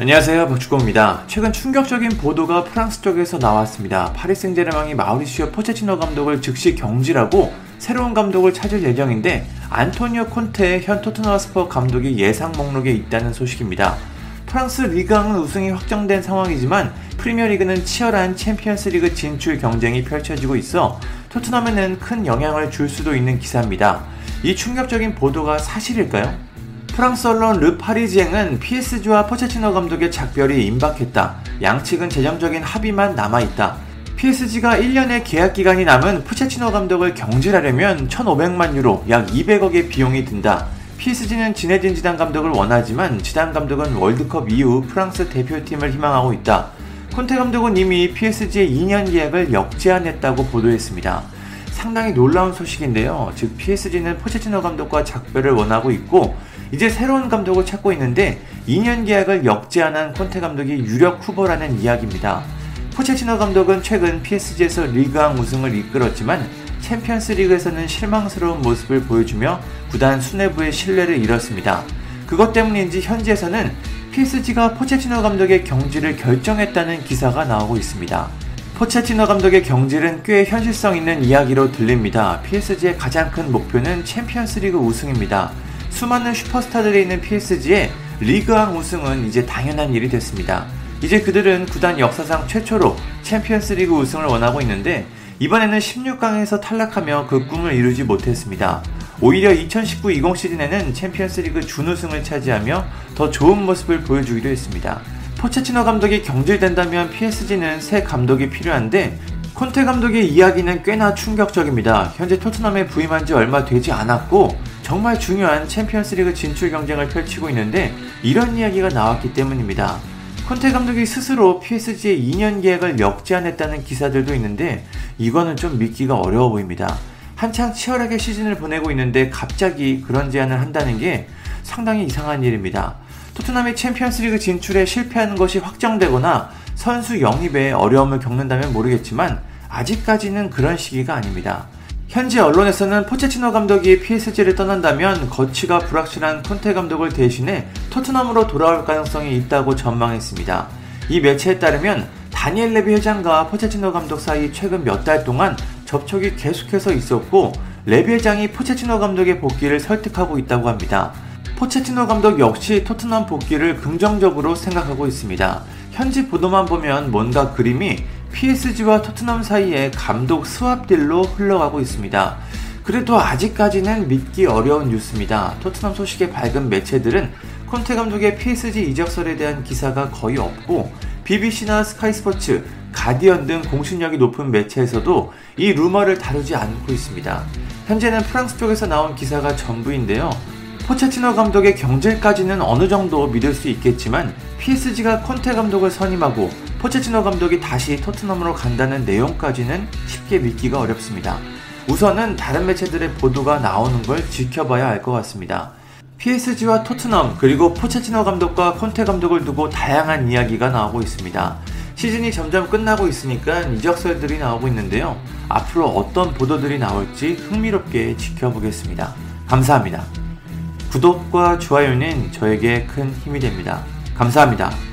안녕하세요 박주공입니다. 최근 충격적인 보도가 프랑스 쪽에서 나왔습니다. 파리 생제르맹이 마우리시오 포체티노 감독을 즉시 경질하고 새로운 감독을 찾을 예정인데 안토니오 콘테 현 토트넘 스퍼 감독이 예상 목록에 있다는 소식입니다. 프랑스 리그앙은 우승이 확정된 상황이지만 프리미어리그는 치열한 챔피언스리그 진출 경쟁이 펼쳐지고 있어 토트넘에는 큰 영향을 줄 수도 있는 기사입니다. 이 충격적인 보도가 사실일까요? 프랑스 언론 르 파리지앵은 PSG와 포체치노 감독의 작별이 임박했다. 양측은 재정적인 합의만 남아있다. PSG가 1년의 계약 기간이 남은 포체치노 감독을 경질하려면 1,500만 유로, 약 200억의 비용이 든다. PSG는 지네딘 지단 감독을 원하지만 지단 감독은 월드컵 이후 프랑스 대표팀을 희망하고 있다. 콘테 감독은 이미 PSG의 2년 계약을 역제안했다고 보도했습니다. 상당히 놀라운 소식인데요. 즉 PSG는 포체치노 감독과 작별을 원하고 있고 이제 새로운 감독을 찾고 있는데 2년 계약을 역제안한 콘테 감독이 유력 후보라는 이야기입니다. 포체티노 감독은 최근 PSG에서 리그앙 우승을 이끌었지만 챔피언스 리그에서는 실망스러운 모습을 보여주며 구단 수뇌부의 신뢰를 잃었습니다. 그것 때문인지 현지에서는 PSG가 포체티노 감독의 경질을 결정했다는 기사가 나오고 있습니다. 포체티노 감독의 경질은 꽤 현실성 있는 이야기로 들립니다. PSG의 가장 큰 목표는 챔피언스 리그 우승입니다. 수많은 슈퍼스타들이 있는 PSG의 리그앙 우승은 이제 당연한 일이 됐습니다. 이제 그들은 구단 역사상 최초로 챔피언스 리그 우승을 원하고 있는데 이번에는 16강에서 탈락하며 그 꿈을 이루지 못했습니다. 오히려 2019-20 시즌에는 챔피언스 리그 준우승을 차지하며 더 좋은 모습을 보여주기도 했습니다. 포체티노 감독이 경질된다면 PSG는 새 감독이 필요한데 콘테 감독의 이야기는 꽤나 충격적입니다. 현재 토트넘에 부임한 지 얼마 되지 않았고 정말 중요한 챔피언스리그 진출 경쟁을 펼치고 있는데 이런 이야기가 나왔기 때문입니다. 콘테 감독이 스스로 PSG의 2년 계약을 역제안했다는 기사들도 있는데 이거는 좀 믿기가 어려워 보입니다. 한창 치열하게 시즌을 보내고 있는데 갑자기 그런 제안을 한다는 게 상당히 이상한 일입니다. 토트넘이 챔피언스리그 진출에 실패하는 것이 확정되거나 선수 영입에 어려움을 겪는다면 모르겠지만 아직까지는 그런 시기가 아닙니다. 현지 언론에서는 포체치노 감독이 PSG를 떠난다면 거치가 불확실한 콘테 감독을 대신해 토트넘으로 돌아올 가능성이 있다고 전망했습니다. 이 매체에 따르면 다니엘 레비 회장과 포체티노 감독 사이 최근 몇 달 동안 접촉이 계속해서 있었고 레비 회장이 포체티노 감독의 복귀를 설득하고 있다고 합니다. 포체티노 감독 역시 토트넘 복귀를 긍정적으로 생각하고 있습니다. 현지 보도만 보면 뭔가 그림이 PSG와 토트넘 사이에 감독 swap deal로 흘러가고 있습니다. 그래도 아직까지는 믿기 어려운 뉴스입니다. 토트넘 소식에 밝은 매체들은 콘테 감독의 PSG 이적설에 대한 기사가 거의 없고 BBC나 스카이스포츠, 가디언 등 공신력이 높은 매체에서도 이 루머를 다루지 않고 있습니다. 현재는 프랑스 쪽에서 나온 기사가 전부인데요. 포체티노 감독의 경질까지는 어느 정도 믿을 수 있겠지만 PSG가 콘테 감독을 선임하고 포체티노 감독이 다시 토트넘으로 간다는 내용까지는 쉽게 믿기가 어렵습니다. 우선은 다른 매체들의 보도가 나오는 걸 지켜봐야 할것 같습니다. PSG와 토트넘 그리고 포체티노 감독과 콘테 감독을 두고 다양한 이야기가 나오고 있습니다. 시즌이 점점 끝나고 있으니까 이적설들이 나오고 있는데요. 앞으로 어떤 보도들이 나올지 흥미롭게 지켜보겠습니다. 감사합니다. 구독과 좋아요는 저에게 큰 힘이 됩니다. 감사합니다.